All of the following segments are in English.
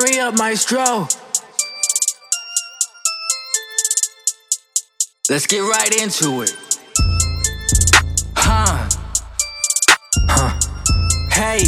Me up, maestro. Let's get right into it. Huh. Huh. Hey.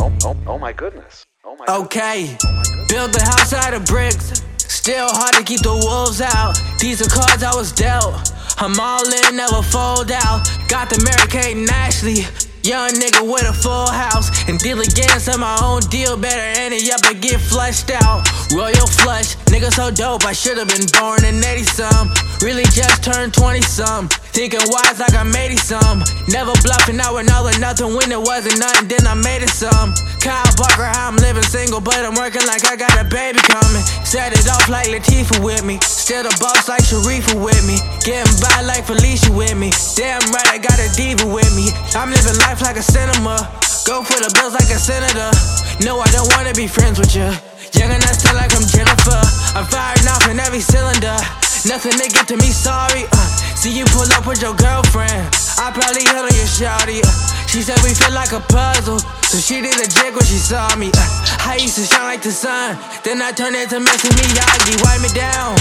Oh, oh, oh my goodness. Oh my Okay. Oh Build the house out of bricks. Still hard to keep the wolves out. These are cards I was dealt. I'm all in, never fold out. Got the Mary Kate and Ashley. Young nigga with a full house. And deal against on my own deal. Better end it up and get flushed out. Royal flush. Nigga so dope, I should've been born in 80 some. Really just turned 20 some. Thinking wise like I made it some. Never bluffing out with all or nothing when it wasn't nothing, then I made it some. Kyle Barker, how I'm living single, but I'm working like I got a baby coming. Set it off like Latifah with me. Still the boss like Sharifa with me. Getting by like Felicia with me. Damn right, I got a diva with me. I'm living life like a cinema. Go for the bills like a senator. No, I don't wanna be friends with you. Young and I still like I'm Jennifer. I'm firing off in every cylinder. Nothing to get to me, sorry. Uh, see you pull up with your girlfriend. I probably hit on your shawty. Uh, she said we feel like a puzzle. So she did a jig when she saw me. Uh, I used to shine like the sun. Then I turned into Messi Miyagi. Wipe me down.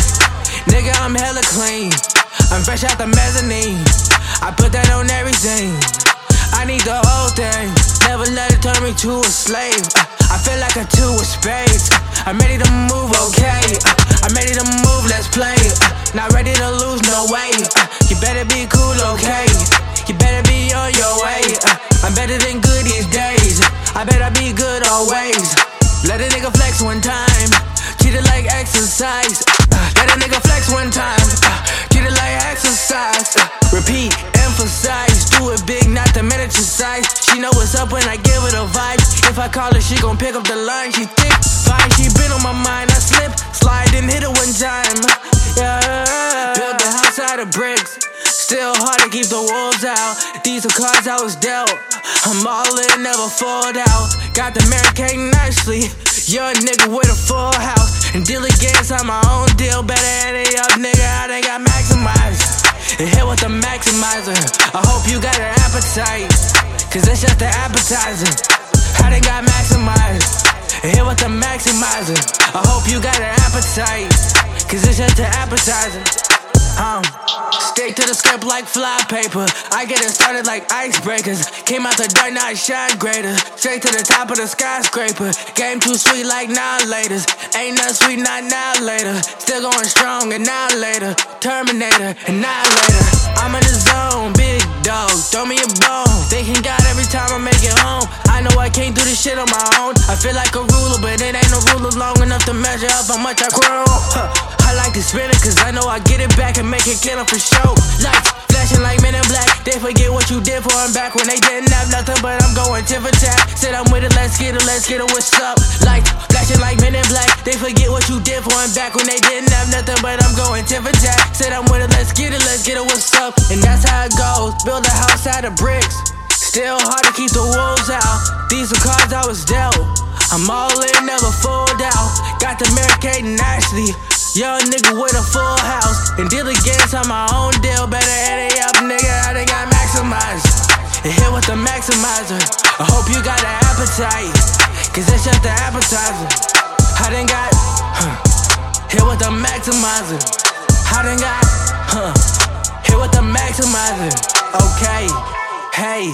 Nigga, I'm hella clean. I'm fresh out the mezzanine. I put that on everything. I need the whole thing. Never let it turn me to a slave. Uh, I feel like a two with spades. I'm ready to move, okay. Uh, I'm ready to move, let's play. Uh, not ready to lose, no way. Uh, you better be cool, okay. You better be on your way. Uh, I'm better than good these days. I better be good always. Let a nigga flex one time. Treat it like exercise. Uh, let a nigga flex one time. Uh, treat it like exercise. Repeat, emphasize. Do it big, not the miniature size. She know what's up when I vibe. If I call her, she gon' pick up the line. She thick, fine, she been on my mind. I slip, slide, and hit her one time. Yeah. Build the house out of bricks. Still hard to keep the wolves out. These are cards I was dealt. I'm all in, never fold out. Got the Mary Kate Ashley. Young nigga with a full house. And deal against on my own deal. Better end it up, nigga. I done got maximized. And hit with the maximizer. I hope you got an appetite. Cause that's just the appetizer. I done got maximized. Hit with the maximizer. I hope you got an appetite. Cause it's just an appetizer. Um, stick to the script like fly paper. I get it started like icebreakers. Came out the dark, now I shine greater. Straight to the top of the skyscraper. Game too sweet like now laters. Ain't nothing sweet, not now later. Still going strong, and now later. Terminator, later. I'm in the zone, big dog. Throw me a bone. Thinking God every time I make it home. I know I can't do this shit on my own. I feel like a ruler, but it ain't no ruler long enough to measure up how much I grow. Huh. I like to spin it, cause I know I get it back and make it 'em for show. Lights flashing like men in black. They forget what you did for 'em back when they didn't have nothing, but I'm going tip for tat. Said I'm with it, let's get it, let's get it, what's up? Lights flashing like men in black. They forget what you did for 'em back when they didn't have nothing, but I'm going tip for tat. Said I'm with it, let's get it, let's get it, what's up? And that's how it goes. Build a house out of bricks. Still hard to keep the wolves out. These are cards I was dealt. I'm all in, never fold out. Got the Mary Kate and Ashley. Young nigga with a full house. And deal against on my own deal. Better And hit with the maximizer. I hope you got an appetite. Cause it's just the appetizer. I done got, huh. Hit with the maximizer. I done got, huh. Hit with the maximizer. Okay. Hey.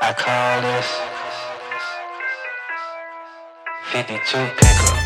I call this 52 pickup.